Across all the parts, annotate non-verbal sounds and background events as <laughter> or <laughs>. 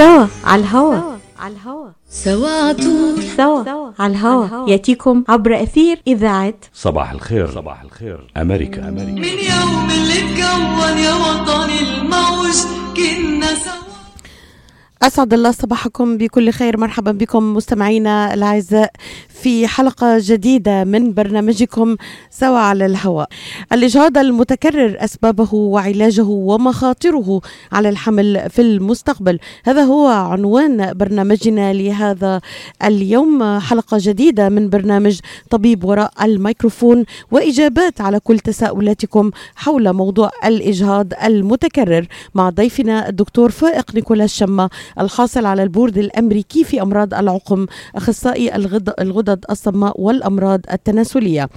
سوا على الهوا. على الهوا. سوا عطول سوا على الهوا. يأتيكم عبر أثير إذاعة صباح الخير. صباح الخير. أمريكا أمريكا. من يوم اللي اتكون يا وطني الموج كنا سوا. أسعد الله صباحكم بكل خير. مرحبا بكم مستمعينا الأعزاء في حلقة جديدة من برنامجكم سوا على الهواء. الإجهاض المتكرر أسبابه وعلاجه ومخاطره على الحمل في المستقبل. هذا هو عنوان برنامجنا لهذا اليوم. حلقة جديدة من برنامج طبيب وراء الميكروفون وإجابات على كل تساؤلاتكم حول موضوع الإجهاض المتكرر مع ضيفنا الدكتور فائق نيكولاس شما الحاصل على البورد الأمريكي في أمراض العقم أخصائي الغد- الغدد الصماء والأمراض التناسلية.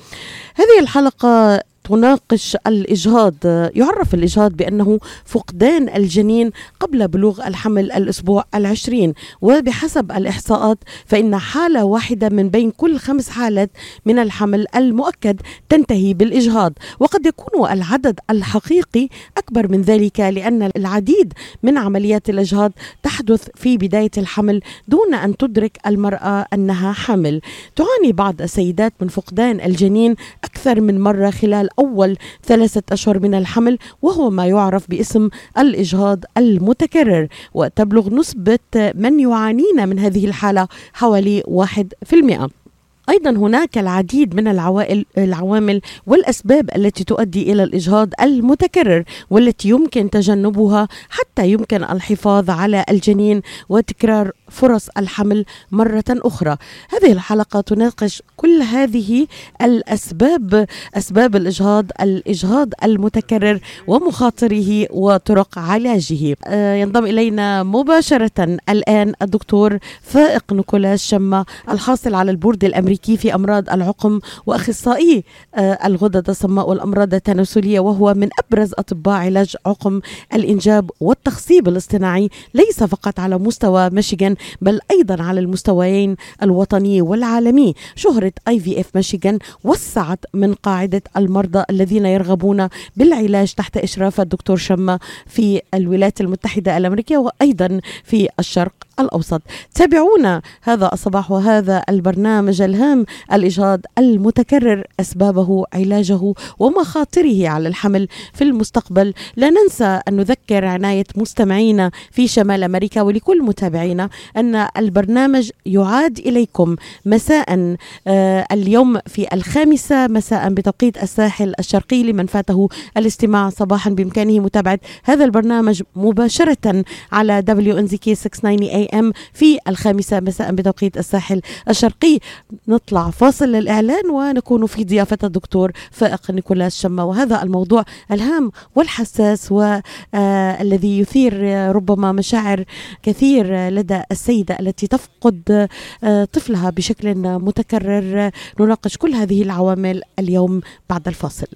هذه الحلقة تناقش الإجهاض يعرف الإجهاض بأنه فقدان الجنين قبل بلوغ الحمل الأسبوع العشرين. وبحسب الإحصاءات فإن حالة واحدة من بين كل خمس حالات من الحمل المؤكد تنتهي بالإجهاض. وقد يكون العدد الحقيقي أكبر من ذلك لأن العديد من عمليات الإجهاض تحدث في بداية الحمل دون أن تدرك المرأة أنها حامل. تعاني بعض السيدات من فقدان الجنين أكثر من مرة خلال أول ثلاثة أشهر من الحمل وهو ما يعرف باسم الإجهاض المتكرر. وتبلغ نسبة من يعانين من هذه الحالة حوالي واحد في المئة. أيضا هناك العديد من العوائل العوامل والأسباب التي تؤدي إلى الإجهاض المتكرر والتي يمكن تجنبها حتى يمكن الحفاظ على الجنين. وتكرار فرص الحمل مرة أخرى. هذه الحلقة تناقش كل هذه الأسباب أسباب الإجهاض، الإجهاض المتكرر ومخاطره وطرق علاجه. آه، ينضم إلينا مباشرة الآن الدكتور فائق نيكولاس شما الحاصل على البورد الأمريكي في أمراض العقم وأخصائي آه، الغدد الصماء والأمراض التناسلية وهو من أبرز أطباء علاج عقم الإنجاب والتخصيب الاصطناعي ليس فقط على مستوى ميشيغان بل أيضا على المستويين الوطني والعالمي. شهرة اي في اف ميشيغان وسعت من قاعدة المرضى الذين يرغبون بالعلاج تحت إشراف الدكتور شما في الولايات المتحدة الأمريكية وأيضا في الشرق الأوسط. تابعونا هذا الصباح وهذا البرنامج الهام الاجهاض المتكرر أسبابه علاجه ومخاطره على الحمل في المستقبل. لا ننسى أن نذكر عناية مستمعينا في شمال أمريكا ولكل متابعينا أن البرنامج يعاد إليكم مساء آه، اليوم في الخامسة مساء بتوقيت الساحل الشرقي لمن فاته الاستماع صباحا بإمكانه متابعة هذا البرنامج مباشرة على WNZK 690 AM في الخامسة مساء بتوقيت الساحل الشرقي. نطلع فاصل للإعلان ونكون في ضيافة الدكتور فائق نيكولاس شما وهذا الموضوع الهام والحساس والذي يثير آه، ربما مشاعر كثير لدى السيدة التي تفقد آه، طفلها بشكل متكرر. نناقش كل هذه العوامل اليوم بعد الفاصل.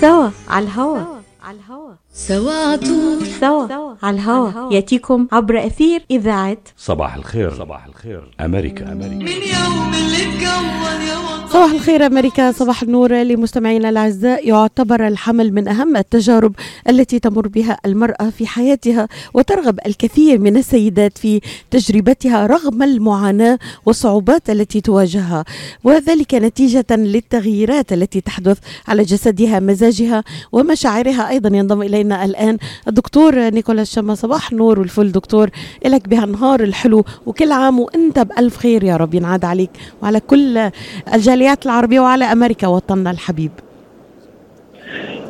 سوا على الهوا. على الهوا. سوا عطول سوا على الهوا. يأتيكم عبر أثير إذاعة صباح الخير. صباح الخير. أمريكا. أمريكا. من يوم اللي اتكون يا وطني صباح الخير أمريكا. صباح النور لمستمعينا الأعزاء. يعتبر الحمل من أهم التجارب التي تمر بها المرأة في حياتها وترغب الكثير من السيدات في تجربتها رغم المعاناة والصعوبات التي تواجهها وذلك نتيجة للتغييرات التي تحدث على جسدها مزاجها ومشاعرها. أيضا ينضم إلينا الآن. الدكتور نيكولاس شما صباح النور والفل دكتور. إلك بهالنهار الحلو وكل عام وأنت بألف خير يا رب ينعاد عليك وعلى كل الجاليات العربية وعلى أمريكا وطننا الحبيب.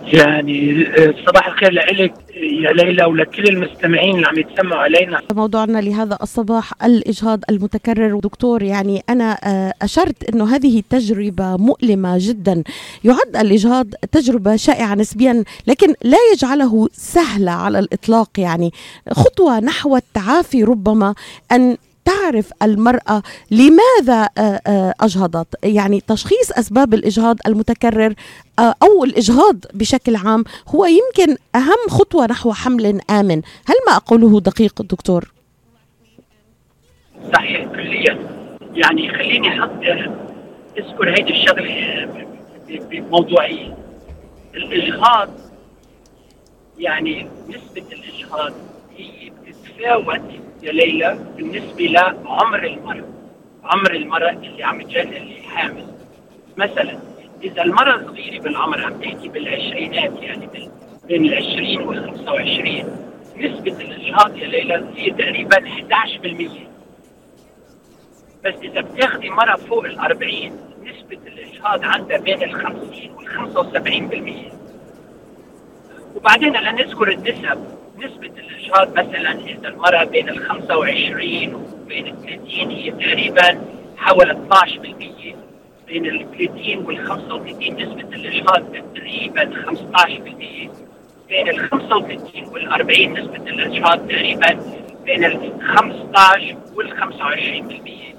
يعني آه، صباح الخير لك يا ليلى ولكل المستمعين اللي عم يتسمعوا علينا. موضوعنا لهذا الصباح الإجهاض المتكرر. دكتور يعني أنا آه، أشرت أنه هذه تجربة مؤلمة جدا. يعد الإجهاض تجربة شائعة نسبيا لكن لا يجعله سهلة على الإطلاق. يعني خطوة نحو التعافي ربما أن تعرف المرأة لماذا آه، آه، أجهضت؟ يعني تشخيص أسباب الإجهاض المتكرر آه، أو الإجهاض بشكل عام هو يمكن أهم خطوة نحو حمل آمن. هل ما أقوله دقيق دكتور؟ صحيح كليا. يعني خليني آه، أذكر هيدي الشغلة بموضوعيه الإجهاض يعني نسبة الإجهاض هي بتتفاوت يا ليلى بالنسبة لعمر المرأة عمر المرأة اللي عم تجهز اللي حامل. مثلا إذا المرأة صغيرة بالعمر عم تحكي بالعشرينات يعني بين ال 20 وال 25 نسبة الإجهاض يا ليلى هي تقريبا 11% بس إذا بتاخذي مرة فوق ال 40 نسبة الإجهاض عندها بين ال 50 وال 75% وبعدين لنذكر النسب. نسبة الإجهاض مثلا إذا المرأة بين ال 25 وبين ال 30 هي تقريبا حوالي 12% بين ال 30 وال 35 نسبة الإجهاض تقريبا 15% بين ال 35 وال 40 نسبة الإجهاض تقريبا بين ال 15 وال 25% ال-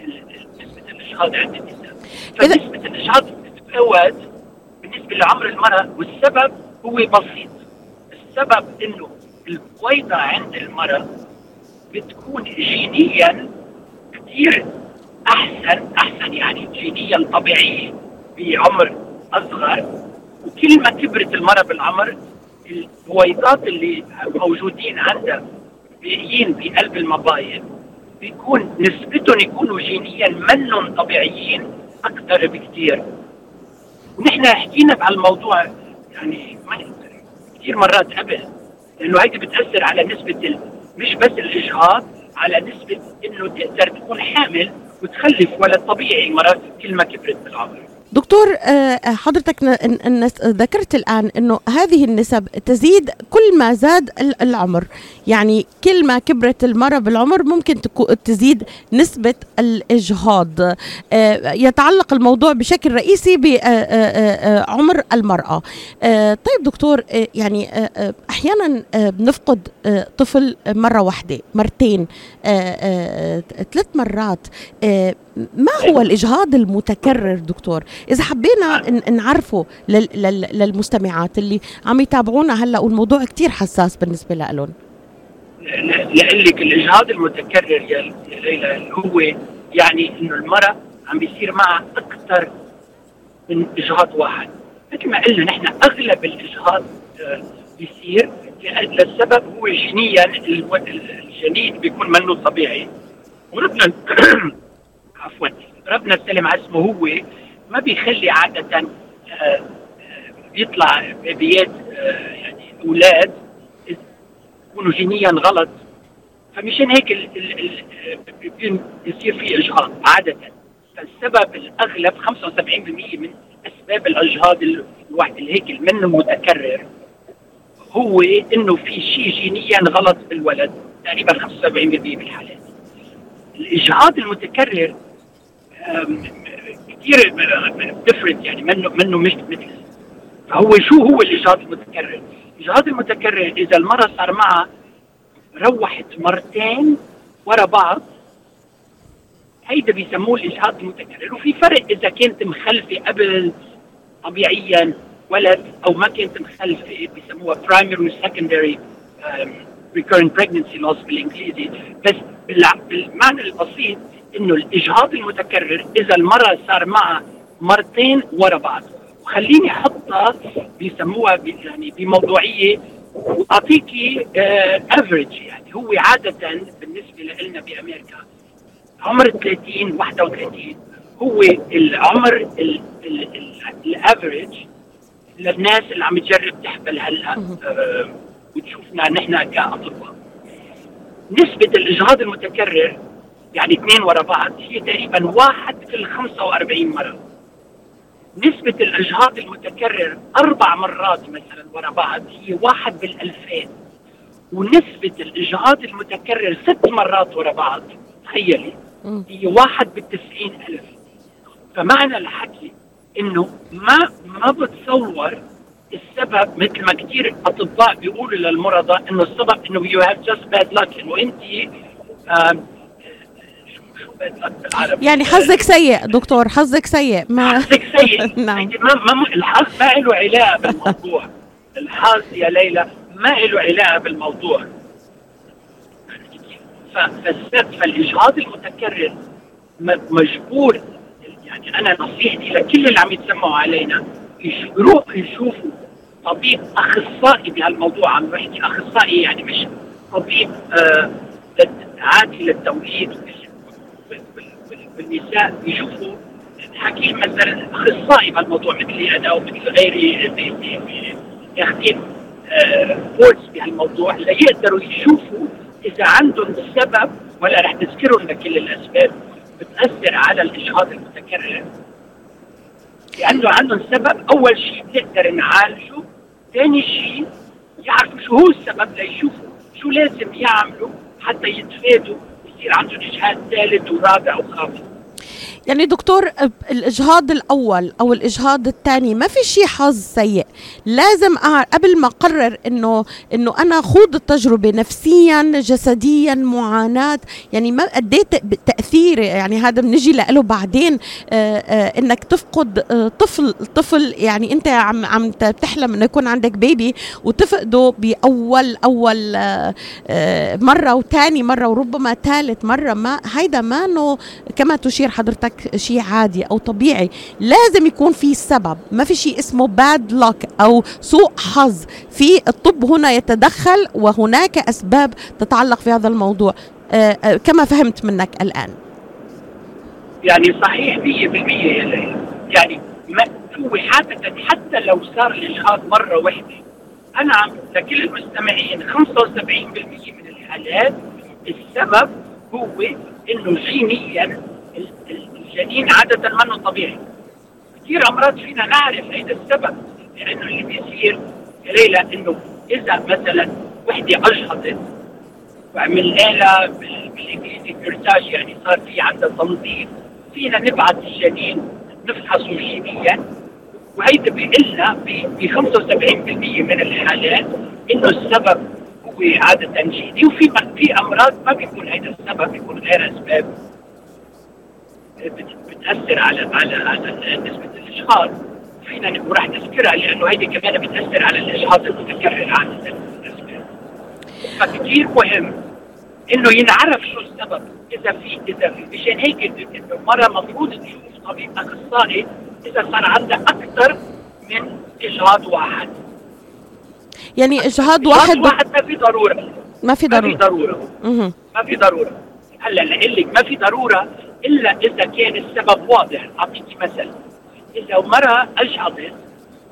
ال- نسبة الإجهاض عند النساء. فنسبة الإجهاض بتتفاوت بالنسبة لعمر المرأة والسبب هو بسيط. السبب إنه البويضة عند المرأة بتكون جينيا كثير أحسن أحسن يعني جينيا طبيعية بعمر أصغر. وكل ما كبرت المرأة بالعمر البويضات اللي موجودين عندها باقيين بقلب المبايض بيكون نسبتهم يكونوا جينيا منهم طبيعيين أكثر بكثير ونحن حكينا بهالموضوع يعني ما- كثير مرات قبل لأنه هيدي بتأثر على نسبة ال... مش بس الاجهاض على نسبة إنه تقدر تكون حامل وتخلف ولد طبيعي مرات كل ما كبرت بالعمر. دكتور آه، حضرتك ن- ن- ذكرت الآن أنه هذه النسب تزيد كل ما زاد ال- العمر. يعني كل ما كبرت المرأة بالعمر ممكن تزيد نسبة الإجهاض. آه، يتعلق الموضوع بشكل رئيسي بعمر المرأة. آه، طيب دكتور آه، يعني آه، آه، أحيانا آه، بنفقد آه، طفل مرة واحدة مرتين آه، آه، ثلاث مرات آه، ما هو الإجهاض المتكرر دكتور؟ إذا حبينا نعرفه لل- لل- للمستمعات اللي عم يتابعونا هلأ والموضوع كتير حساس بالنسبة لهم لك الإجهاض المتكرر يا ليلى هو يعني إنه المرأة عم بيصير معها أكثر من إجهاض واحد. مثل ما قلنا نحن أغلب الإجهاض آه، بيصير للسبب هو جينيا الو- الجنين بيكون منه طبيعي. وربنا <clears throat> عفوا. ربنا السلم على اسمه هو ما بيخلي عادة آه، آه، بيطلع بيبيات آه، يعني أولاد يكونوا جينيا غلط. فمشان هيك ال ال بيصير في اجهاض عادة. فالسبب الأغلب 75% من أسباب الأجهاض ال- الواحد هيك منه متكرر هو إنه في شيء جينيا غلط بالولد. تقريبا 75% بالحالات الاجهاض المتكرر كثير ديفرنت يعني منه منه مش مثل. فهو شو هو الإجهاض المتكرر؟ الإجهاض المتكرر إذا المرأة صار معها روحت مرتين ورا بعض هيدا بيسموه الإجهاض المتكرر. وفي فرق إذا كانت مخلفة قبل طبيعيا ولد أو ما كانت مخلفة بيسموها primary وسكندري recurrent pregnancy loss بالإنجليزي. بس بالمعنى البسيط إنه الإجهاض المتكرر إذا المرأة صار معها مرتين ورا بعض. وخليني أحطها بيسموها يعني بموضوعية واعطيكي average يعني. هو عادة بالنسبة لنا بأمريكا عمر 30 31 هو العمر ال average للناس اللي عم تجرب تحمل هلأ آه، وتشوفنا نحن كأطباء. نسبة الإجهاض المتكرر يعني اثنين ورا بعض هي تقريبا واحد في ال 45 مرة. نسبة الإجهاض المتكرر أربع مرات مثلا ورا بعض هي واحد بالألفين ونسبة الإجهاض المتكرر ست مرات ورا بعض تخيلي. هي واحد بالتسعين ألف. فمعنى الحكي إنه ما ما بتصور السبب مثل ما كثير أطباء بيقولوا للمرضى إنه السبب إنه you have just bad luck إنه أنت آم، شو شو bad luck بالعربي يعني حظك سيء دكتور حظك سيء. ما حظك سيء. <laughs> نعم. هيدي ما ما الحظ ما له علاقة بالموضوع. الحظ يا ليلى ما له علاقة بالموضوع. ف- فالس- فالإجهاض المتكرر مجبور يعني أنا نصيحتي لكل اللي عم يتسمعوا علينا يروحوا يشوفوا طبيب أخصائي بهالموضوع. عم بحكي أخصائي يعني مش طبيب آه عادي للتوليد والنساء يشوفوا حكيم مثلا أخصائي بهالموضوع مثلي أنا ومثل غيري ياخذين كورس بهالموضوع. ليقدروا يشوفوا إذا عندهم سبب ولا رح تذكروا لنا كل الأسباب بتأثر على الاجهاض المتكرر. لأنه عندهم سبب أول شيء بنقدر نعالجه. ثاني شيء يعرفوا شو هو السبب ليشوفوا شو لازم يعملوا حتى يتفادوا يصير عندهم اجهاض ثالث ورابع وخامس يعني دكتور الإجهاض الأول أو الإجهاض الثاني ما في شيء حظ سيء. لازم قبل ما أقرر إنه إنه أنا خوض التجربة نفسيا جسديا معاناة يعني ما قد إيه تأثير يعني هذا بنجي له بعدين إنك تفقد طفل طفل يعني أنت عم عم ت- بتحلم إنه يكون عندك بيبي وتفقده آه، آه، مرة وثاني مرة وربما ثالث مرة ما هيدا ما كما تشير حضرتك شيء عادي أو طبيعي. لازم يكون في سبب. ما في شيء اسمه باد لك أو سوء حظ. في الطب هنا يتدخل وهناك أسباب تتعلق في هذا الموضوع. آه، آه، كما فهمت منك الآن. يعني صحيح 100% يا ليلى. يعني هو حادثة حتى لو صار الإجهاض مرة واحدة. أنا عم لكل المستمعين 75% من الحالات السبب هو إنه جينيا الجنين عادة منه طبيعي. كثير أمراض فينا نعرف هيدا السبب لأنه اللي بيصير يا ليلى إنه إذا مثلا وحدة أجهضت وعملنا لها بال- بالإنجليزي كرتاج يعني صار في عندها تنظيف فينا نبعث الجنين نفحصه جينيا. وهيدا بيقول لنا ب 75% من الحالات إنه السبب هو عادة جيني. وفي في أمراض ما بيكون هيدا السبب بيكون غير أسباب. بتأثر على على على نسبه الاجهاض فينا وراح نذكرها لأنه هيدي كمان بتأثر على الاجهاض المتكرر الاسباب فكثير مهم إنه ينعرف شو السبب. إذا في إذا في مشان هيك إنه المراه مفروض تشوف طبيب أخصائي إذا صار عندها أكثر من إجهاض واحد. يعني إجهاض واحد واحد ما في ضرورة. ما في ما في ضرورة. ضرورة. ما في ضرورة. هلا لقول لك ما في ضرورة إلا إذا كان السبب واضح. اعطيكي مثل. إذا مراه أجهضت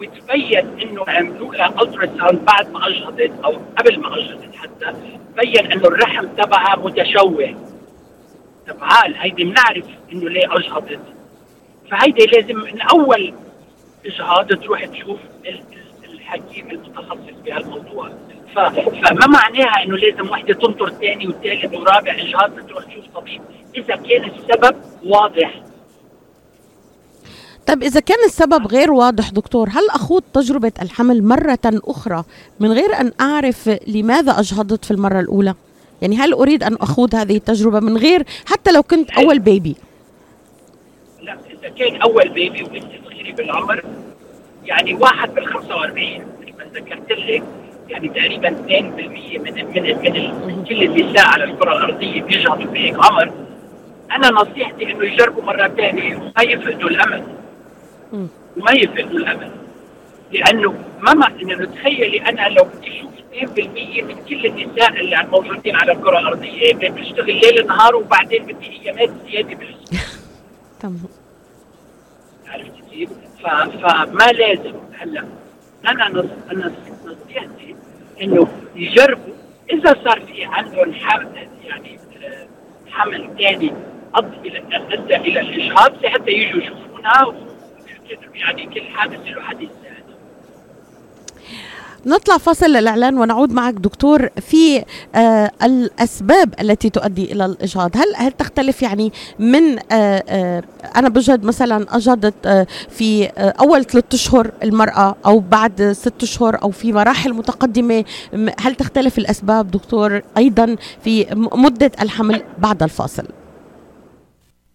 وتبين إنه عملوا لها ultrasound بعد ما أجهضت أو قبل ما أجهضت حتى بين إنه الرحم تبعها متشوه. طبعا هيدي بنعرف إنه ليه أجهضت. فهيدي لازم من أول إجهاض تروح تشوف ال- ال- الحكيم المتخصص بهالموضوع فما معناها إنه لازم وحدة تنطر ثاني وثالث ورابع اجهاض تروح تشوف طبيب. إذا كان السبب واضح. طيب إذا كان السبب غير واضح دكتور هل أخوض تجربة الحمل مرة أخرى من غير أن أعرف لماذا أجهضت في المرة الأولى؟ يعني هل أريد أن أخوض هذه التجربة من غير حتى لو كنت أول بيبي لا إذا كان أول بيبي وانت صغيره بالعمر يعني واحد بال 45 مثل ما ذكرت لك. يعني تقريبا 2% من من من, كل النساء على الكرة الأرضية بيجهضوا بهيك عمر أنا نصيحتي إنه يجربوا مرة ثانية وما يفقدوا الأمل. وما يفقدوا الأمل. لأنه ما مع إنه تخيلي أنا لو بدي أشوف 2% من كل النساء اللي موجودين على الكرة الأرضية بتشتغل ليل نهار وبعدين بدي ايامات زيادة بالاسبوع <laughs> تمام. عرفت كيف؟ فما لازم هلا. أنا نص... أنا نصيحتي إنه يجربوا. إذا صار في عندهم حمل يعني حمل ثاني ادى إلى ادى إلى الاجهاض حتى يجوا يشوفونا يعني كل حادث له حديث. نطلع فاصل للإعلان ونعود معك دكتور في آه الأسباب التي تؤدي إلى الإجهاض. هل هل تختلف يعني من آه آه أنا بجد مثلا أجهضت آه في آه أول ثلاثة أشهر المرأة أو بعد ست أشهر أو في مراحل متقدمة هل تختلف الأسباب دكتور أيضا في مدة الحمل بعد الفاصل؟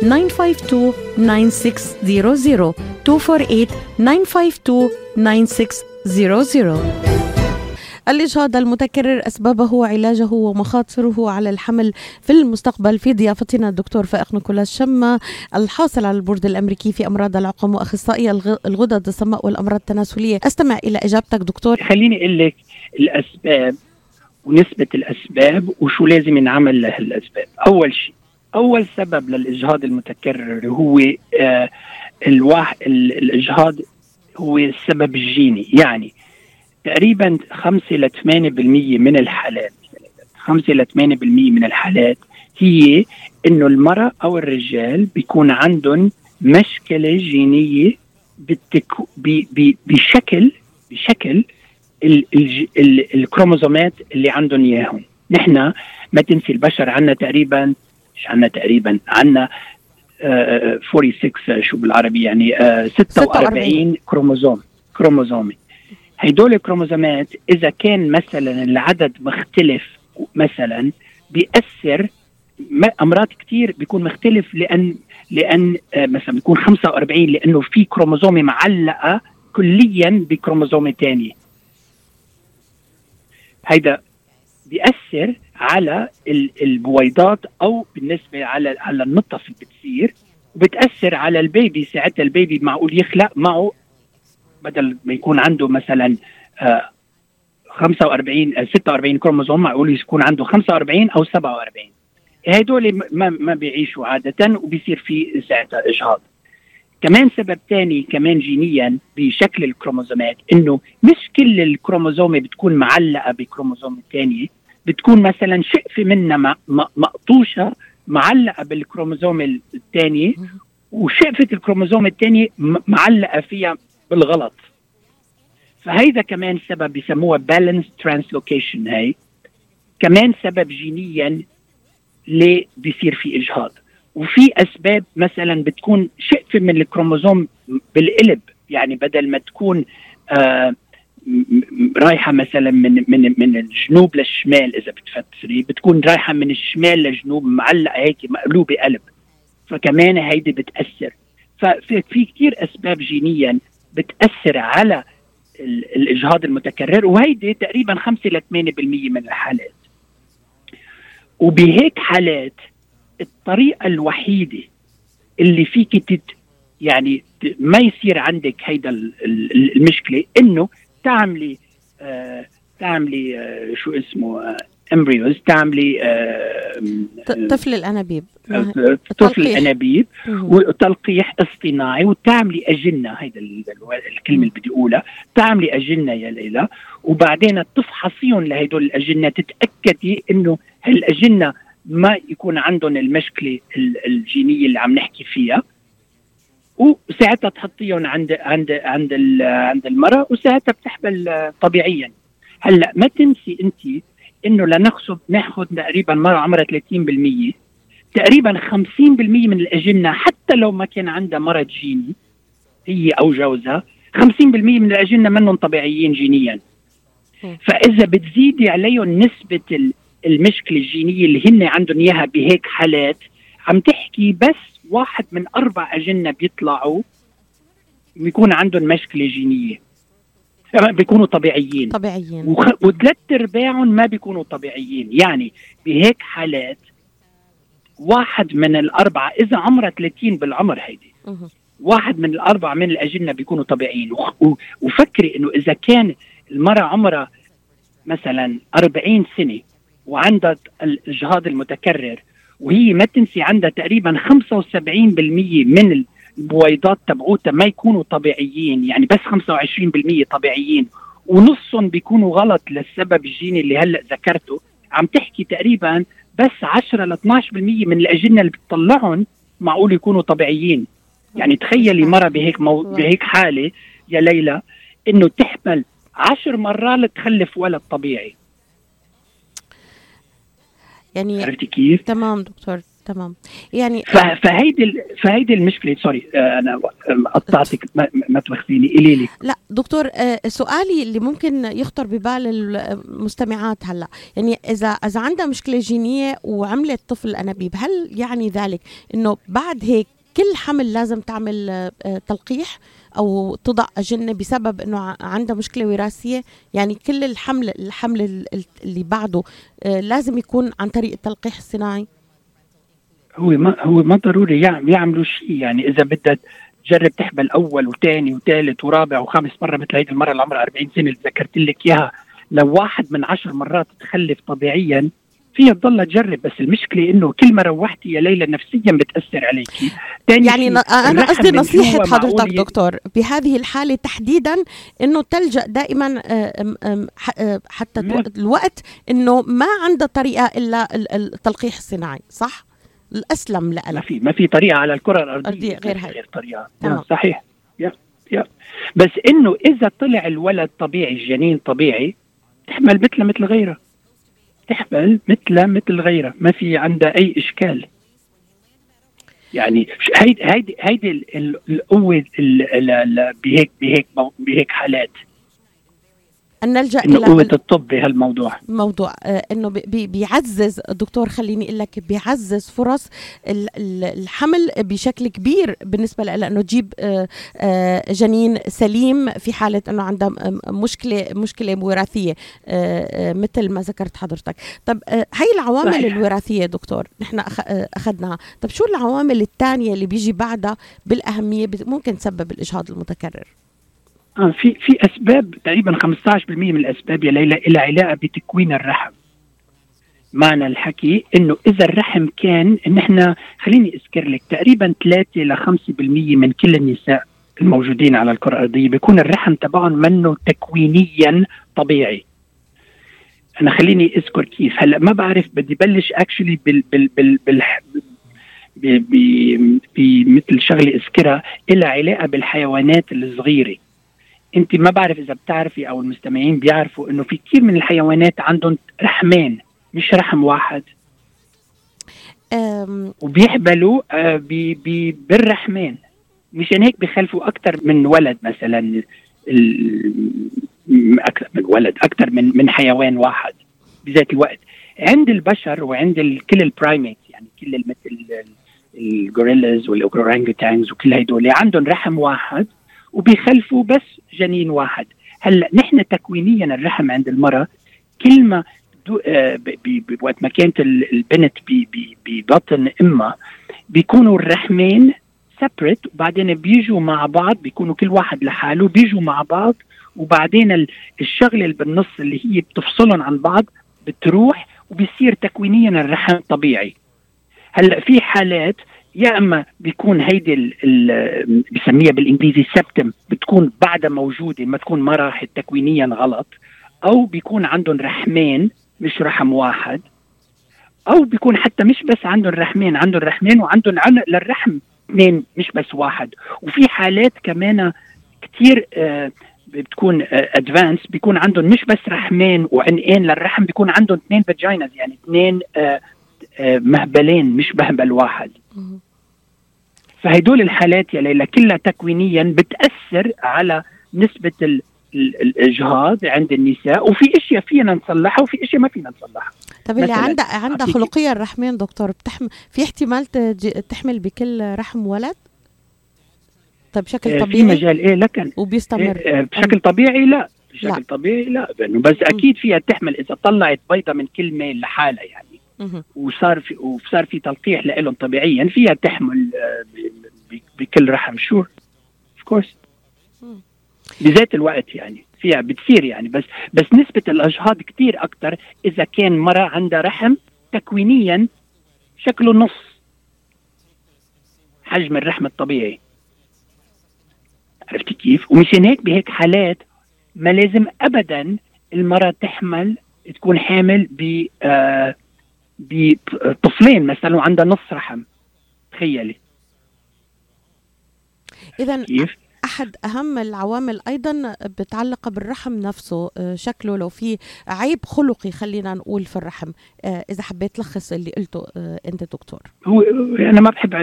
952 9600 248 952 9600 الإجهاض المتكرر أسبابه وعلاجه ومخاطره على الحمل في المستقبل في ضيافتنا الدكتور فائق نيكولاس شمة الحاصل على البورد الأمريكي في أمراض العقم وأخصائي الغدد الصماء والأمراض التناسلية. أستمع إلى إجابتك دكتور. خليني أقول لك الأسباب ونسبة الأسباب وشو لازم ينعمل لهالأسباب. أول شيء أول سبب للإجهاض المتكرر هو آه الواح الإجهاض هو السبب الجيني يعني تقريبا 5 ل 8% من الحالات 5 ل 8% من الحالات هي إنه المرأة أو الرجال بيكون عندهم مشكلة جينية بالتكو بي بي بشكل بشكل ال ال ال الكروموزومات اللي عندهم إياهم. نحن ما تنسي البشر عندنا تقريبا عندنا تقريبا عندنا آه 46 شو بالعربي يعني آه 46, 46 كروموزوم كروموزومي. هيدول الكروموزومات إذا كان مثلا العدد مختلف مثلا بيأثر أمراض كثير بيكون مختلف لأن لأن آه مثلا بيكون 45 لأنه في كروموزومه معلقة كليا بكروموزومه ثانية هيدا بيأثر على البويضات أو بالنسبة على على النطف اللي بتصير وبتأثر على البيبي. ساعتها البيبي معقول يخلق معه بدل ما يكون عنده مثلا آه 45 آه 46 كروموزوم معقول يكون عنده 45 أو 47 هدول ما ما بيعيشوا عادة وبيصير في ساعتها اجهاض كمان سبب ثاني كمان جينيا بشكل الكروموزومات إنه مش كل الكروموزومة بتكون معلقة بكروموزوم الثانية بتكون مثلا شقفه منها مقطوشة معلقة بالكروموزوم الثاني وشقفه الكروموزوم الثاني معلقة فيها بالغلط. فهيدا كمان سبب بيسموها balanced translocation هي كمان سبب جينيا ليه بيصير في إجهاض. وفي أسباب مثلا بتكون شقفه من الكروموزوم بالقلب يعني بدل ما تكون آه رايحة مثلا من من من الجنوب للشمال إذا بتفسري. بتكون رايحة من الشمال للجنوب معلقة هيك مقلوبة قلب. فكمان هيدي بتأثر. ففي كثير أسباب جينيا بتأثر على الإجهاض المتكرر وهيدي تقريبا 5 ل 8% من الحالات. وبهيك حالات الطريقة الوحيدة اللي فيك تت يعني ما يصير عندك هيدا المشكلة إنه تعملي آه تعملي آه شو اسمه امبريوز تعملي آه طفل الأنابيب. طفل الأنابيب وتلقيح اصطناعي وتعملي أجنة هيدا الكلمة اللي بدي أقولها. تعملي أجنة يا ليلى وبعدين تفحصيهم لهدول الأجنة تتأكدي إنه هالأجنة ما يكون عندهم المشكلة الجينية اللي عم نحكي فيها. وساعتها تحطيهم عند عند عند عند المرأة وساعتها بتحمل طبيعيا. هلأ ما تنسي أنت إنه لناخذ ناخذ تقريبا مرة عمرها 30% تقريبا 50% من الأجنة حتى لو ما كان عندها مرض جيني هي أو جوزها 50% من الأجنة منهم طبيعيين جينيا. فإذا بتزيدي عليهم نسبة المشكلة الجينية اللي هن عندهم إياها بهيك حالات عم تحكي بس واحد من أربع أجنة بيطلعوا بيكون عندهم مشكلة جينية. بيكونوا طبيعيين. طبيعيين. وخ... وثلاث أرباعهم ما بيكونوا طبيعيين. يعني بهيك حالات واحد من الأربعة إذا عمرها 30 بالعمر هيدي. واحد من الأربعة من الأجنة بيكونوا طبيعيين. وخ- و- وفكري إنه إذا كان المرأة عمرها مثلا 40 سنة وعندها الاجهاض المتكرر وهي ما تنسي عندها تقريبا 75% من البويضات تبعوتها ما يكونوا طبيعيين يعني بس 25% طبيعيين. ونصهم بيكونوا غلط للسبب الجيني اللي هلأ ذكرته. عم تحكي تقريبا بس 10 ل 12% من الأجنة اللي بتطلعهم معقول يكونوا طبيعيين. يعني تخيلي مرة بهيك مو... بهيك حالة يا ليلى إنه تحمل عشر مرات تخلف ولد طبيعي. يعني عرفتي كيف؟ تمام دكتور تمام يعني. فهيدي. فهيدي المشكلة سوري آه، أنا قطعتك ما, ما توخذيني قولي لي لا دكتور آه، سؤالي اللي ممكن يخطر ببال المستمعات هلا يعني إذا إذا عندها مشكلة جينية وعملت طفل أنابيب هل يعني ذلك إنه بعد هيك كل حمل لازم تعمل آه، آه، تلقيح أو تضع أجنة بسبب إنه عندها مشكلة وراثية. يعني كل الحمل الحمل ال- ال- اللي بعده آه، لازم يكون عن طريق التلقيح الصناعي. هو ما هو ما ضروري يعم... يعملوا شيء. يعني إذا بدها تجرب تحمل أول وثاني وثالث ورابع وخامس مرة مثل هيدي المرة اللي عمرها 40 سنة اللي ذكرت لك إياها لو واحد من عشر مرات تخلف طبيعيا فيها تضلها تجرب بس المشكلة إنه كل ما روحتي يا ليلى نفسيا بتأثر تاني يعني أنا قصدي نصيحة حضرتك دكتور بهذه الحالة تحديدا إنه تلجأ دائما آه، آه، حتى ما- الوقت إنه ما عندها طريقة إلا ال- التلقيح الصناعي صح؟ الأسلم ما لها في ما في طريقة على الكرة الأرضية غير ما هاي. غير طريقة. تمام. نعم، صحيح. يا يا. بس إنه إذا طلع الولد طبيعي الجنين طبيعي تحمل مثله مثل غيرها تحمل مثله مثل غيرها ما في عندها أي إشكال. يعني هيدي هيدي هيدي ال- ال- القوة ال- ال- ال- بهيك بهيك بهيك حالات. أن نلجأ إنه قوة إلى الطب بهالموضوع. الموضوع آه، إنه بي- بي- بيعزز دكتور خليني أقول لك بيعزز فرص ال- ال- الحمل بشكل كبير بالنسبة لها انه تجيب آه، آه، جنين سليم في حالة إنه عندها مشكلة مشكلة وراثية مثل ما ذكرت حضرتك. طب هاي العوامل صحيح. الوراثية دكتور نحن أخذناها. طب شو العوامل الثانية اللي بيجي بعدها بالأهمية ممكن تسبب الإجهاض المتكرر؟ في في أسباب تقريبا 15% من الأسباب يا ليلى لها علاقة بتكوين الرحم. معنى الحكي إنه إذا الرحم كان نحن خليني أذكر لك تقريبا 3 ل 5% من كل النساء الموجودين على الكرة الأرضية بيكون الرحم تبعهم منه تكوينيا طبيعي. أنا خليني أذكر كيف. هلأ ما بعرف بدي بلش actually بال بال بال, بال بمثل شغلة أذكرها لها علاقة بالحيوانات الصغيرة. انت ما بعرف إذا بتعرفي أو المستمعين بيعرفوا إنه في كثير من الحيوانات عندهم رحمين مش رحم واحد. وبيحبلوا آه، بي بي بالرحمين. مشان هيك بيخلفوا أكثر من ولد مثلا أكثر من ولد أكثر من من حيوان واحد بذات الوقت. عند البشر وعند كل ال primates يعني كل مثل ال- ال gorillas وال orangutans وكل هدول عندهم رحم واحد. وبيخلفوا بس جنين واحد. هلا نحن تكوينيا الرحم عند المرأة كل ما آه، وقت ما كانت ال- البنت ببطن أمها بيكونوا الرحمين separate وبعدين بيجوا مع بعض بيكونوا كل واحد لحاله بيجوا مع بعض وبعدين ال- الشغلة اللي بالنص اللي هي بتفصلهم عن بعض بتروح وبيصير تكوينيا الرحم طبيعي. هلا في حالات يا أما بيكون هيدي بسميها بالإنجليزي سبتم بتكون بعدها موجودة ما تكون ما راحت تكوينيا غلط أو بيكون عندهم رحمين مش رحم واحد أو بيكون حتى مش بس عندهم رحمين عندهم رحمين وعندهم عنق للرحم اثنين مش بس واحد وفي حالات كمان كتير آه بتكون advanced بيكون عندهم مش بس رحمين وعنقين للرحم بيكون عندهم اثنين vaginas يعني اثنين آه آه مهبلين مش مهبل واحد. فهدول الحالات يا ليلى كلها تكوينيا بتأثر على نسبة ال ال- الاجهاض عند النساء وفي أشياء فينا نصلحها وفي أشياء ما فينا نصلحها. طب اللي عندها عندها خلقية الرحمين دكتور بتحمل في احتمال تحمل بكل رحم ولد؟ طب بشكل آه، في طبيعي؟ مجال إيه؟ لكن وبيستمر. آه، بشكل طبيعي لا. بشكل لا. طبيعي لا. بس أكيد فيها تحمل إذا طلعت بيضة من كل ميل لحالها يعني. مهم. وصار في وصار في تلقيح لهم طبيعيا فيها تحمل آه، بكل رحم sure of course بذات الوقت يعني فيها بتصير يعني بس بس نسبة الأجهاض كتير أكتر إذا كان مرة عندها رحم تكوينيا شكله نص حجم الرحم الطبيعي. عرفتي كيف؟ ومشان هيك بهيك حالات ما لازم أبدا المرأة تحمل تكون حامل ب آه بطفلين مثلا وعندها نص رحم. تخيلي. اذا؟ أحد أهم العوامل أيضا بتعلق بالرحم نفسه آه، شكله لو في عيب خلقي خلينا نقول في الرحم آه، إذا حبيت تلخص اللي قلته آه، أنت دكتور هو أنا ما بحب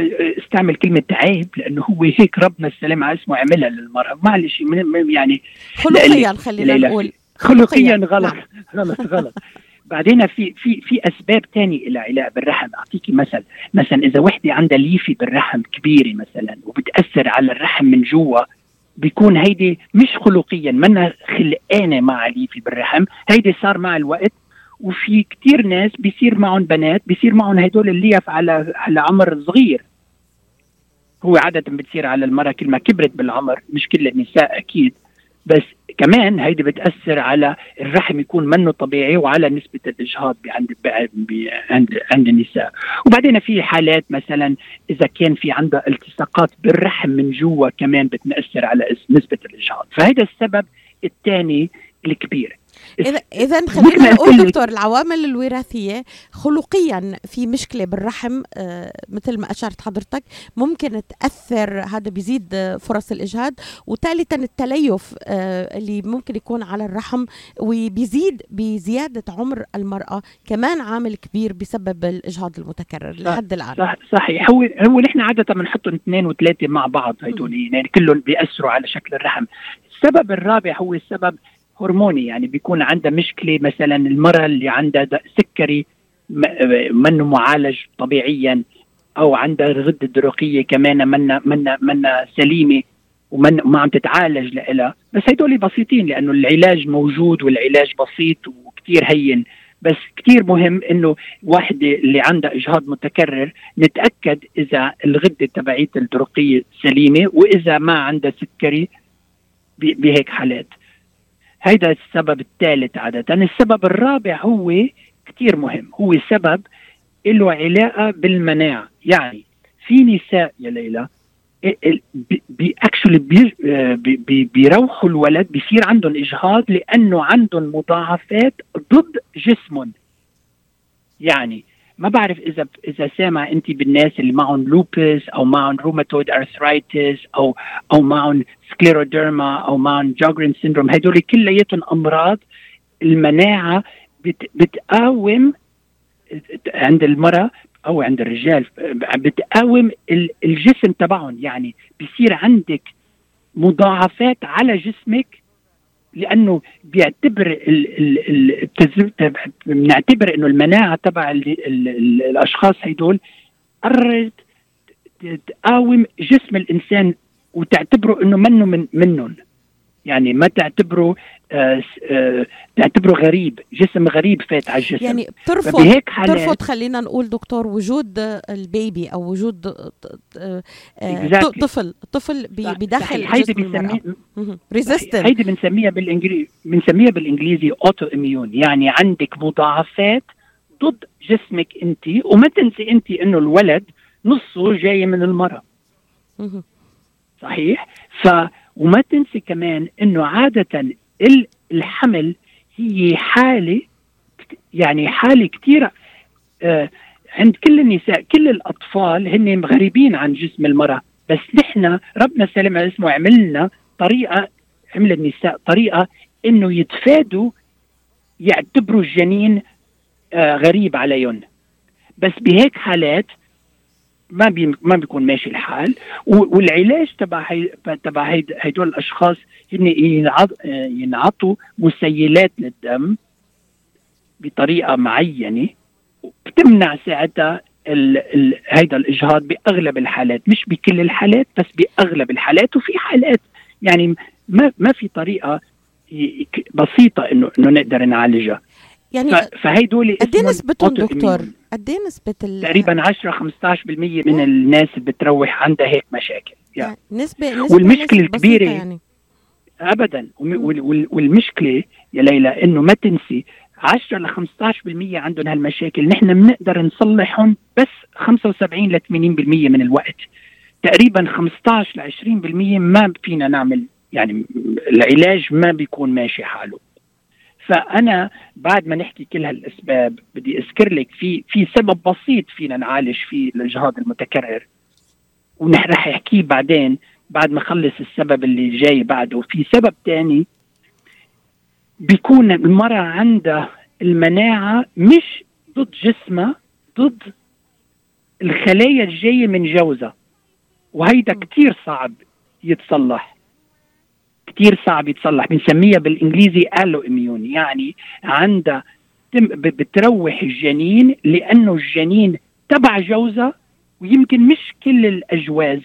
أستعمل كلمة عيب لأنه هو هيك ربنا السلام على اسمه عملها للمرأة معلش يعني خلقيا خلينا. نقول خلقيا نعم. غلط غلط غلط <laughs> بعدين في في في أسباب إلى علاء بالرحم. أعطيكي مثل مثلا إذا وحدة عندها ليفة بالرحم كبيرة مثلا وبتأثر على الرحم من جوا بيكون هيدي مش خلقيا منها خلقانة مع ليفة بالرحم. هيدي صار مع الوقت وفي كتير ناس بيصير معهم بنات بيصير معهم هدول الليف على على عمر صغير. هو عادة بتصير على المرأة كل ما كبرت بالعمر مش كل النساء أكيد. بس كمان هيدي بتأثر على الرحم يكون منه طبيعي وعلى نسبة الإجهاض عند عند عند النساء. وبعدين في حالات مثلا إذا كان في عندها التصاقات بالرحم من جوا كمان بتأثر على نسبة الإجهاض. فهذا السبب الثاني الكبير. اذا <laughs> خلينا نقول دكتور العوامل الوراثية خلقيا في مشكلة بالرحم آه، مثل ما اشرت حضرتك ممكن تأثر هذا بيزيد آه، فرص الإجهاض. وثالثا التليف آه، اللي ممكن يكون على الرحم وبيزيد بزيادة عمر المرأة كمان عامل كبير بسبب الإجهاض المتكرر لحد الآن. صح صحيح. هو هو نحن عادة بنحطهم اثنين وثلاثة مع بعض هدول يعني كلهم بيأثروا على شكل الرحم. السبب الرابع هو السبب هرموني يعني بيكون عندها مشكلة مثلا المراه اللي عندها سكري منه معالج طبيعيا أو عندها الغده الدرقيه كمان منا منا منا سليمة ومن ما عم تتعالج لها بس هدول بسيطين لأنه العلاج موجود والعلاج بسيط وكتير هين. بس كتير مهم إنه واحدة اللي عندها إجهاض متكرر نتأكد إذا الغدة تبعيت الدرقيه سليمة وإذا ما عندها سكري بهيك حالات. هيدا السبب الثالث عادة. السبب الرابع هو كتير مهم. هو سبب له علاقة بالمناعة. يعني في نساء يا ليلى actually بيروحوا الولد بيصير عندهم إجهاض لأنه عندهم مضاعفات ضد جسمهم. يعني ما بعرف إذا إذا سامع انت بالناس اللي معهم lupus أو معهم rheumatoid arthritis أو أو معهم scleroderma أو معهم Sjögren syndrome هدول كلياتهم أمراض المناعة بت بتقاوم عند المرأة أو عند الرجال بتقاوم ال- الجسم تبعهم يعني بيصير عندك مضاعفات على جسمك لأنه بيعتبر بنعتبر إنه المناعة تبع ال ال ال الأشخاص هدول قررت تقاوم جسم الإنسان وتعتبره إنه منه من منهم. يعني ما تعتبره آه آه تعتبره غريب جسم غريب فات على الجسم. يعني بترفض فبهيك حالات ترفض خلينا نقول دكتور وجود البيبي أو وجود آه، Exactly. طفل طفل بداخل صحيح. هيدي جسم المرأة. بنسميه resistant هيدي بنسميها بالانجليزي بنسميها بالإنجليزي autoimmune يعني عندك مضاعفات ضد جسمك أنت وما تنسي أنت إنه الولد نصه جاي من المرأة. صحيح؟ ف وما تنسي كمان إنه عادة ال- الحمل هي حالة يعني حالة كثير آه عند كل النساء كل الأطفال هن غريبين عن جسم المرأة. بس نحن ربنا سلم على اسمه عمل لنا طريقة عمل النساء طريقة إنه يتفادوا يعتبروا الجنين آه غريب عليهم. بس بهيك حالات ما بي ما بيكون ماشي الحال. والعلاج تبع هي تبع هدول الأشخاص هن ينعط- ينعطوا مسيلات للدم بطريقة معينة بتمنع ساعتها ال ال هيدا الإجهاض بأغلب الحالات. مش بكل الحالات بس بأغلب الحالات. وفي حالات يعني ما ما في طريقة بسيطة انه إنه نقدر نعالجها. يعني ف- فهيدول قد إيه نسبتهم. دكتور؟ قد إيه نسبة ال تقريبا 10 15% من الناس بتروح عندها هيك مشاكل يعني. يعني نسبة نسبة والمشكلة الكبيرة يعني. ابدا. والمشكلة يا ليلى إنه ما تنسي 10 ل 15% عندهم هالمشاكل. نحن بنقدر نصلحهم بس 75 ل 80% من الوقت. تقريبا 15 ل 20% ما فينا نعمل يعني العلاج ما بيكون ماشي حاله. فأنا بعد ما نحكي كل هالأسباب بدي أذكر لك في في سبب بسيط فينا نعالج فيه الإجهاض المتكرر. ونحن رح أحكيه بعدين بعد ما اخلص السبب اللي جاي بعده. في سبب تاني بيكون المرأة عندها المناعة مش ضد جسمها ضد الخلايا الجاية من جوزها. وهيدا كتير صعب يتصلح. كتير صعب يتصلح بنسميها بالإنجليزي ألو اميون يعني عندها بتروح الجنين لأنه الجنين تبع جوزها ويمكن مش كل الأجواز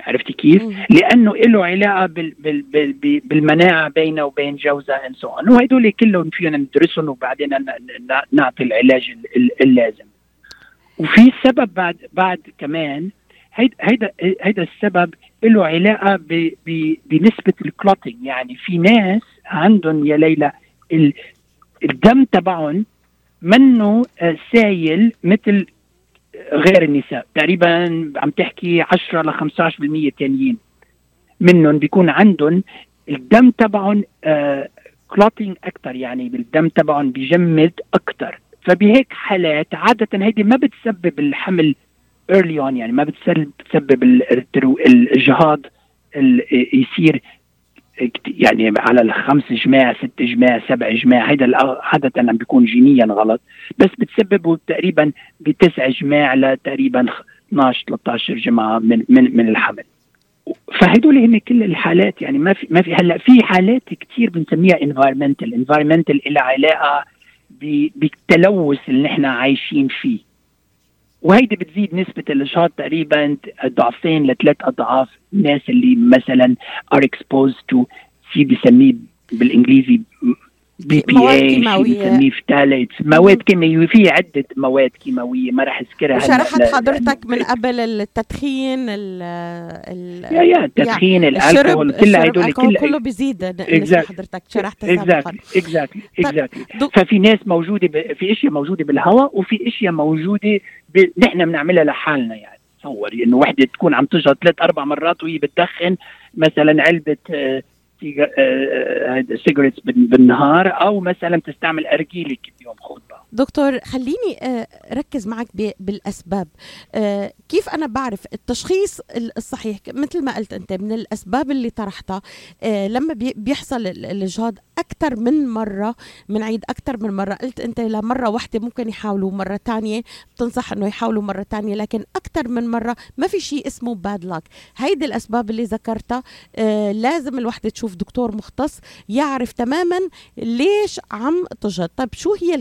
عرفتي كيف؟ مم. لأنه له علاقة بال بال بال بال- بالمناعة بينه وبين جوزها and so وهدول كلهم فينا ندرسهم وبعدين نعطي العلاج ال- ال- اللازم. وفي سبب بعد بعد كمان هيدا هيدا هيدا السبب له علاقة ب- ب- بنسبة ال clotting يعني في ناس عندهم يا ليلى ال- الدم تبعهم منه آه، سايل مثل غير النساء. تقريبا عم تحكي 10 ل 15% تانيين منهم بيكون عندهم الدم تبعهم clotting أكثر يعني بالدم تبعهم بيجمد أكثر فبهيك حالات عادة هيدي ما بتسبب الحمل early on يعني ما بتسبب بتسبب ال- الترو- الاجهاض ال- يصير يعني على الخمس جماع ست جماع سبع جماع. هيدا عادة عم بيكون جينيا غلط. بس بتسببه تقريبا بتسع جماع لتقريبا 12 13 جمعة من من من الحمل. فهدول هن كل الحالات. يعني ما في ما في هلأ في حالات كثير بنسميها environmental environmental لها علاقة ب- بالتلوث اللي نحن عايشين فيه. وهيدي بتزيد نسبة الإجهاض تقريبا ضعفين لثلاث أضعاف الناس اللي مثلا are exposed to في بسميه بالإنجليزي BP مواد A. بنسميه phthalate مواد كيماوية في عدة مواد كيماوية ما راح أذكرها لا- حضرتك من قبل التدخين ال ال يا يا التدخين الألكول كل هدول الكحول كله كل بيزيد Exactly. حضرتك شرحتها سابقا. اكزاكتلي اكزاكتلي اكزاكتلي ففي ناس موجودة ب... في أشياء موجودة بالهواء وفي أشياء موجودة ب... نحن بنعملها لحالنا يعني. تصوري إنه وحدة تكون عم تجهض ثلاث أربع مرات وهي بتدخن مثلا علبة آه، سيجا- آه، آه، بالنهار أو مثلا تستعمل ارجيله كل يوم خطبة. دكتور خليني آه، ركز معك بالأسباب. آه، كيف أنا بعرف التشخيص ال- الصحيح؟ مثل ما قلت أنت من الأسباب اللي طرحتها آه، لما بي- بيحصل ال- الإجهاض أكثر من مرة بنعيد أكثر من مرة. قلت أنت لمره واحدة ممكن يحاولوا مرة تانية بتنصح إنه يحاولوا مرة تانية لكن أكثر من مرة ما في شيء اسمه باد لاك هيدي الأسباب اللي ذكرتها. لازم الوحده تشوف دكتور مختص يعرف تماما ليش عم تجهض. طيب شو هي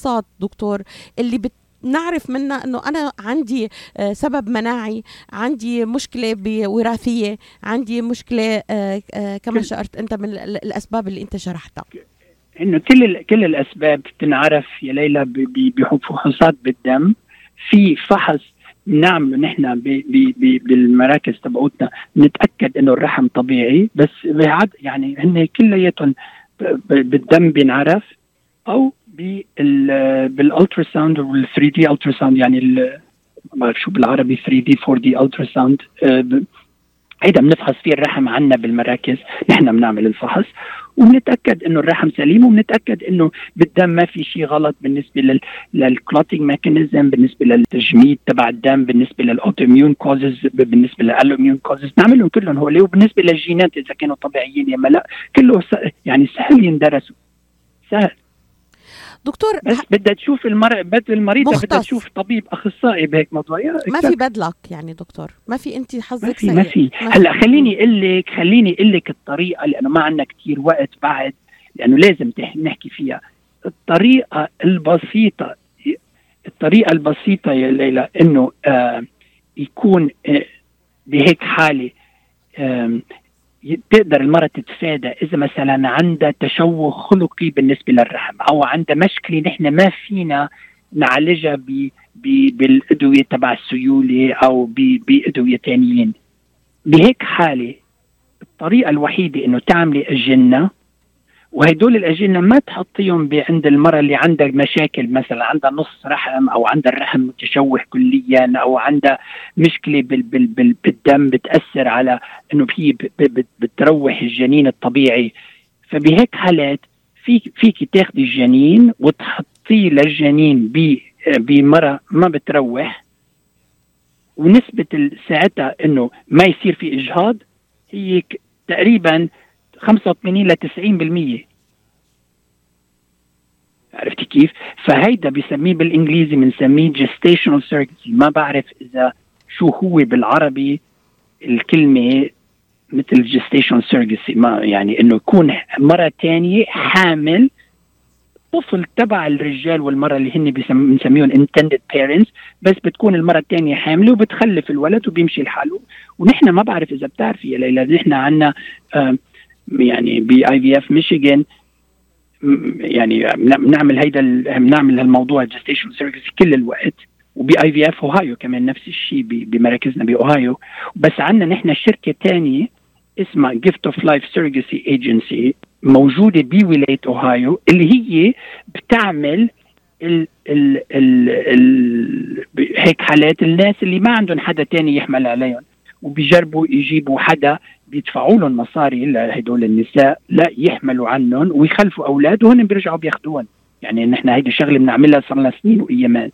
الفحوصات دكتور اللي بت نعرف منها إنه أنا عندي آه، سبب مناعي عندي مشكلة وراثيه عندي مشكلة آه، آه، كما شعرت أنت من ال- الأسباب اللي أنت شرحتها إنه كل. كل الأسباب بتنعرف يا ليلى. بفحوصات بالدم في فحص نعمله نحن. بالمراكز تبعوتنا نتأكد إنه الرحم طبيعي بس يعني هن كلياتهم. بالدم بينعرف أو بال ultrasound وال 3D ultrasound يعني. ما بعرف شو بالعربي 3D 4D ultrasound هيدا بنفحص فيه الرحم عنا بالمراكز نحن بنعمل الفحص وبنتأكد إنه الرحم سليم وبنتأكد إنه بالدم ما في شيء غلط بالنسبة لل لل clotting mechanism بالنسبة للتجميد تبع الدم بالنسبة لل autoimmune causes بالنسبة لل alloimmune causes نعملهم كلهم هول وبالنسبة للجينات إذا كانوا طبيعيين يا لا كله يعني سهل يندرسوا سهل دكتور بدها تشوف المرأة بد المريضة بدها. تشوف طبيب أخصائي بهيك موضوع. يا ما في bad luck يعني دكتور. ما في انت ما حظك في سيء. ما في. هلأ خليني أقول لك خليني أقول لك الطريقة لأنه ما عندنا كثير وقت بعد لأنه لازم نحكي فيها. الطريقة البسيطة الطريقة البسيطة يا ليلى إنه آه يكون آه بهيك حالة تقدر المرأة تتفادى إذا مثلا عندها تشوه خلقي بالنسبة للرحم أو عندها مشكلة نحن ما فينا نعالجها بالأدوية تبع السيولة أو بأدوية تانيين. بهيك حالة الطريقة الوحيدة إنه تعملي أجنة وهدول الأجنة ما تحطيهم عند المرأة اللي عندها مشاكل مثلا عندها نص رحم أو عندها الرحم متشوه كليا أو عندها مشكلة بال بال بال بالدم بتأثر على إنه هي بتروح الجنين الطبيعي. فبهيك حالات في فيك تاخدي الجنين وتحطيه للجنين ب بمرأة ما بتروح. ونسبة ساعتها إنه ما يصير في إجهاض هي تقريبا 85 ل 90% عرفتي كيف؟ فهيدا بسميه بالإنجليزي بنسميه gestational surrogacy. ما بعرف إذا شو هو بالعربي الكلمة مثل gestation surrogacy. ما يعني إنه يكون مرة تانية حامل طفل تبع الرجال والمرأة اللي هن بنسميهم intended parents بس بتكون المرأة الثانية حاملة وبتخلف الولد وبيمشي لحاله. ونحن ما بعرف إذا بتعرفي يا ليلى نحن عنا آم، يعني ب IVF ميشيغان يعني بن- بنعمل هيدا ال- بنعمل هالموضوع ال gestation service كل الوقت وب IVF أوهايو كمان نفس الشيء بمراكزنا بأوهايو. بس عندنا نحن شركة ثانية اسمها Gift of Life Surrogacy Agency موجودة بولاية أوهايو اللي هي بتعمل ال ال ال ال هيك حالات الناس اللي ما عندهم حدا تاني يحمل عليهم. وبيجربوا يجيبوا حدا بيدفعوا لهم مصاري لهدول النساء لا يحملوا عنهم ويخلفوا أولاد وهن بيرجعوا بياخذوهم يعني نحن هيدي شغله بنعملها صار لنا سنين وايامات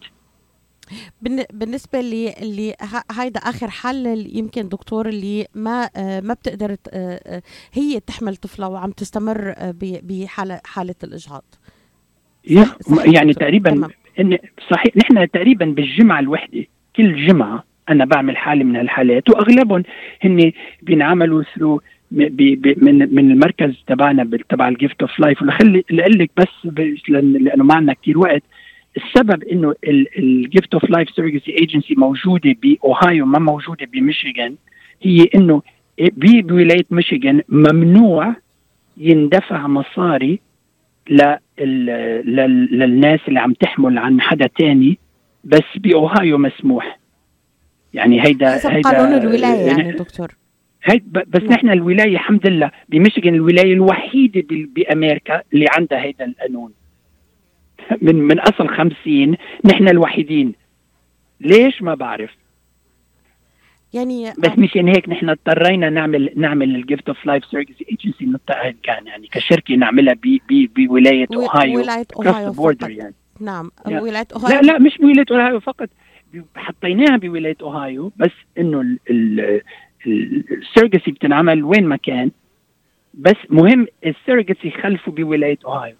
بالن- بالنسبة اللي اللي هيدا آخر حل يمكن دكتور اللي ما آه، ما بتقدر آه، آه، هي تحمل طفلة وعم تستمر بحالة حالة الإجهاض يعني. تقريبا. إن صحيح نحن تقريبا بالجمعة الوحدة كل جمعة أنا بعمل حاله من هالحالات. وأغلبهم هن بينعملوا through من من المركز تبعنا تبع ال gift of life ولخلي لك بس لأنه ما عندنا كثير وقت. السبب إنه ال Gift of Life surrogacy agency موجودة باوهايو ما موجودة بميشيغان هي إنه بولايه ميشيغان ممنوع يندفع مصاري للناس اللي عم تحمل عن حدا تاني بس باوهايو مسموح. يعني هيدا حسب هيدا قانون الولاية يعني دكتور. هي بس. نحن الولاية الحمد لله بميشيغان الولاية الوحيدة بامريكا اللي عندها هيدا القانون. من من أصل خمسين نحن الوحيدين. ليش ما بعرف؟ يعني بس مشان هيك نحن اضطرينا نعمل نعمل ال Gift of Life surrogacy agency كان يعني كشركة نعملها ب- ب- بولاية أوهايو. border فقط. يعني. نعم. yeah. ولاية لا أوهايو لا مش بولايه أوهايو فقط. حطيناها بولاية أوهايو بس إنه ال- ال- ال- ال surrogacy بتنعمل وين ما كان بس مهم ال surrogacy خلفه بولاية أوهايو؟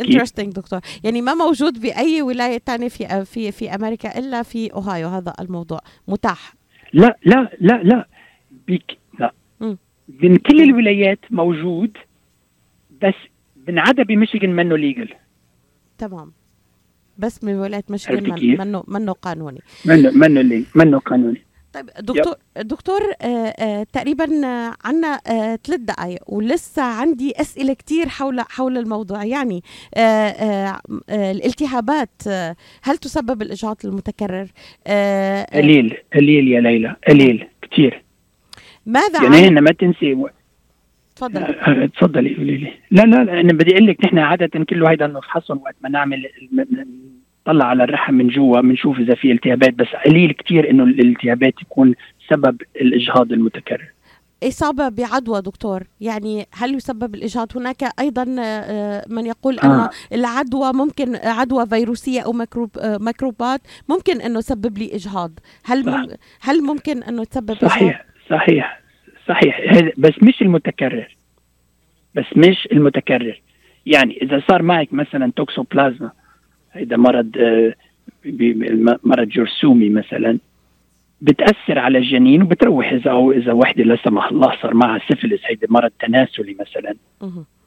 interesting دكتور. يعني ما موجود بأي ولاية تانية في في في أمريكا إلا في أوهايو هذا الموضوع. متاح. لا لا لا لا. بك لا. من كل الولايات موجود بس بنعدا بميشيغان منه legal. تمام. بس من ولاية ميشيغان عرفتي من-؟ منه منه قانوني. منه منه legal منه قانوني؟ طيب دكتور دكتور آه آه تقريبا عنا آه ثلاث دقائق ولسه عندي أسئلة كثير حول حول الموضوع. يعني آه الالتهابات هل تسبب الإجهاض المتكرر؟ قليل قليل يا ليلى قليل كثير ماذا يعني عن ما تنسي تفضل آه، تفضلي قولي لي. لا لا لا أنا بدي أقول لك نحن عادة كله هيدا نفحصهم وقت ما نعمل نطلع على الرحم من جوا بنشوف إذا في التهابات بس قليل كثير إنه الالتهابات يكون سبب الإجهاض المتكرر. إصابة بعدوى دكتور يعني هل يسبب الإجهاض؟ هناك أيضا آه، من يقول أن آه. العدوى ممكن عدوى فيروسية أو ميكروب آه، ميكروبات ممكن أنه تسبب لي إجهاض. هل. مم هل ممكن أنه تسبب إجهاض؟ صحيح. صحيح. بس مش المتكرر. بس مش المتكرر. يعني إذا صار معك مثلا توكسوبلازما هذا مرض آه، مرض جرثومي مثلا بتأثر على الجنين وبتروح إذا أو إذا وحدة لا سمح الله صار معها سيفلس هيدا مرض تناسلي مثلا.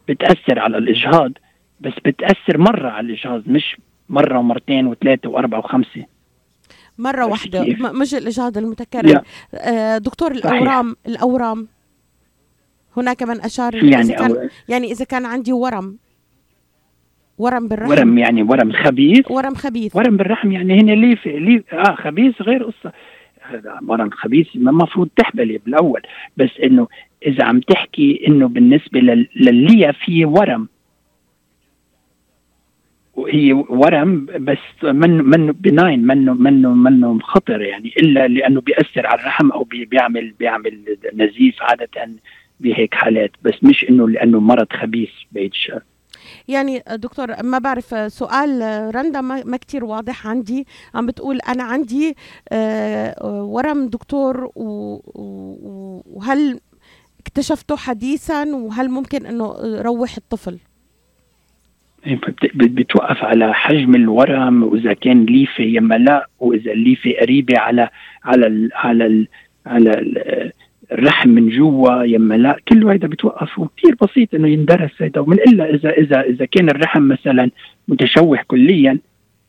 بتأثر على الإجهاض بس بتأثر مرة على الإجهاض مش مرة ومرتين وثلاثة وأربعة وخمسة. مرة بس واحدة. كيف؟ م- مش الإجهاض المتكرر. يا. آه، دكتور صحيح. الأورام الأورام. هناك من أشار شو يعني إذا كان يعني إذا كان عندي ورم. ورم بالرحم. ورم يعني ورم خبيث؟ ورم خبيث. ورم بالرحم يعني هنا ليف ليف آه خبيث غير قصه هذا ورم خبيث ما المفروض تحبلي بالأول. بس إنه إذا عم تحكي إنه بالنسبة لل- للليا في ورم وهي ورم بس من من بناين منه منه منه خطر يعني إلا لأنه بيأثر على الرحم أو بي- بيعمل بيعمل نزيف عادة بهيك حالات بس مش إنه لأنه مرض خبيث الشر. يعني دكتور ما بعرف سؤال رندا ما, كتير واضح عندي. عم بتقول أنا عندي آه، ورم دكتور وهل اكتشفته حديثا وهل ممكن إنه روح الطفل؟ بتوقف على حجم الورم وإذا كان ليفة يما لا وإذا الليفة قريبة على على ال على ال على ال الرحم من جوا يما لا كله هيدا بتوقف وكثير بسيط إنه يندرس هيدا. ومن إلا اذا اذا إذا كان الرحم مثلا متشوه كليا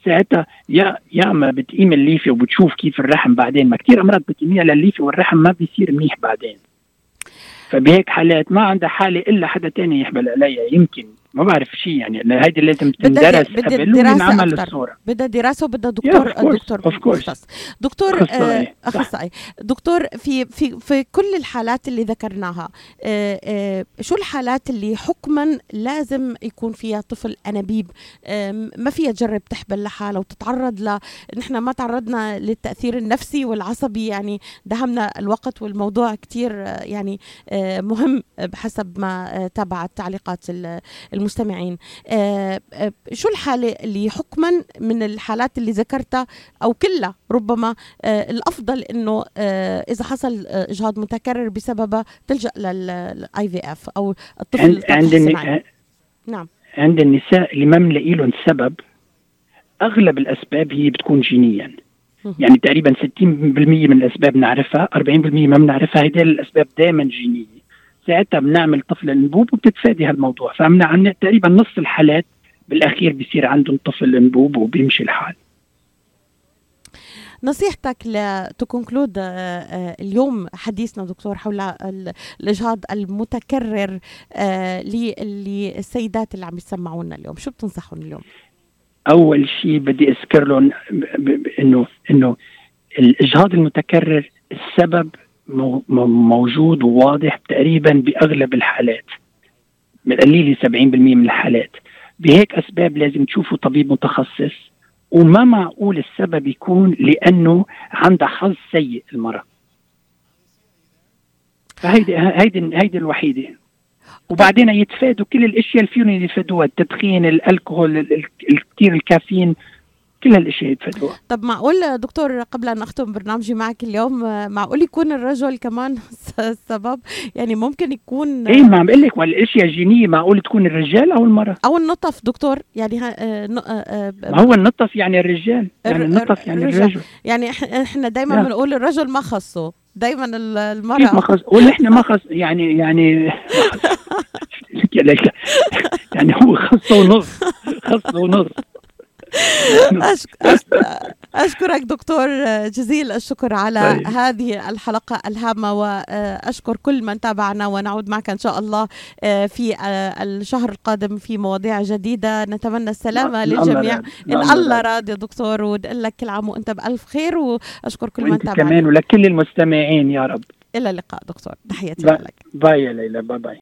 ساعتها يا يا ما بتقيم الليفة وبتشوف كيف الرحم بعدين. ما كثير امراض بتقيميها للليفة والرحم ما بيصير منيح بعدين. فبهيك حالات ما عندها حالة إلا حدا تاني يحبل عليها يمكن. ما بعرف شيء يعني هيدي لازم تندرس قبل دراسة أكتر. الصورة. بدها دراسة وبدها دكتور course, دكتور. مختص. دكتور أخصائي، آه، أخصائي. دكتور في في في كل الحالات اللي ذكرناها آه، آه، شو الحالات اللي حكما لازم يكون فيها طفل أنابيب؟ آه، ما فيها تجرب تحبل لحالها وتتعرض ل نحن ما تعرضنا للتأثير النفسي والعصبي يعني دهمنا الوقت والموضوع كتير آه، يعني آه، مهم بحسب ما آه، تابعت تعليقات ال- المستمعين. آه، آه، شو الحالة اللي حكما من الحالات اللي ذكرتها أو كلها؟ ربما آه، الأفضل أنه آه، إذا حصل آه، إجهاض متكرر بسببها تلجأ للاي في اف أو الطفل عند نعم. عند النساء اللي ما بنلاقي لهم سبب أغلب الأسباب هي بتكون جينيا. يعني تقريبا 60% من الأسباب نعرفها 40% ما بنعرفها هيدي الأسباب دائما جينية. ساعتها بنعمل طفل انبوب وبتتفادي هالموضوع. فمنا عن تقريبا نص الحالات بالأخير بيصير عندهم طفل انبوب وبيمشي الحال. نصيحتك لتكونكلود اليوم حديثنا دكتور حول ال- الإجهاض المتكرر آه، للي السيدات اللي عم يسمعونا اليوم. شو بتنصحهم اليوم؟ أول شيء بدي أذكر لهم انه إنه الإجهاض المتكرر السبب مو- مو- موجود وواضح تقريبا بأغلب الحالات. قليل 70% من الحالات. بهيك أسباب لازم تشوفوا طبيب متخصص وما معقول السبب يكون لأنه عندها حظ سيء المراه فهيدي هيدي هيدي الوحيدة. وبعدين يتفادوا كل الأشياء اللي فيهم يتفادوها التدخين الالكهول ال- ال- الكثير الكافيين كل هالأشياء يتفادوها طب معقول دكتور قبل أن أختم برنامجي معك اليوم معقول يكون الرجل كمان <laughs> السبب؟ يعني ممكن يكون إيه ما عم بقول لك والاشياء الجينيه معقول تكون الرجال أو المراه أو النطف دكتور يعني ها- آه، آه، آه، ما هو النطف يعني الرجال يعني النطف يعني. الرجل. يعني إحنا دايما لا. بنقول الرجل ما خصه. دايما ال- كيف ما المرأة خص ونحن ما خص يعني يعني <laughs> يعني هو خصه ونص خصه ونص. <laughs> أشكرك دكتور جزيل الشكر على طيب. هذه الحلقة الهامة وأشكر كل من تابعنا ونعود معك إن شاء الله آه، في آه، الشهر القادم في مواضيع جديدة نتمنى السلامة الله للجميع راضي. إن الله. راضي يا دكتور ونقول لك كل عام وأنت بألف خير وأشكر كل من تابعنا كمان ولكل المستمعين يا رب إلى اللقاء دكتور تحياتي. لك bye يا ليلى bye bye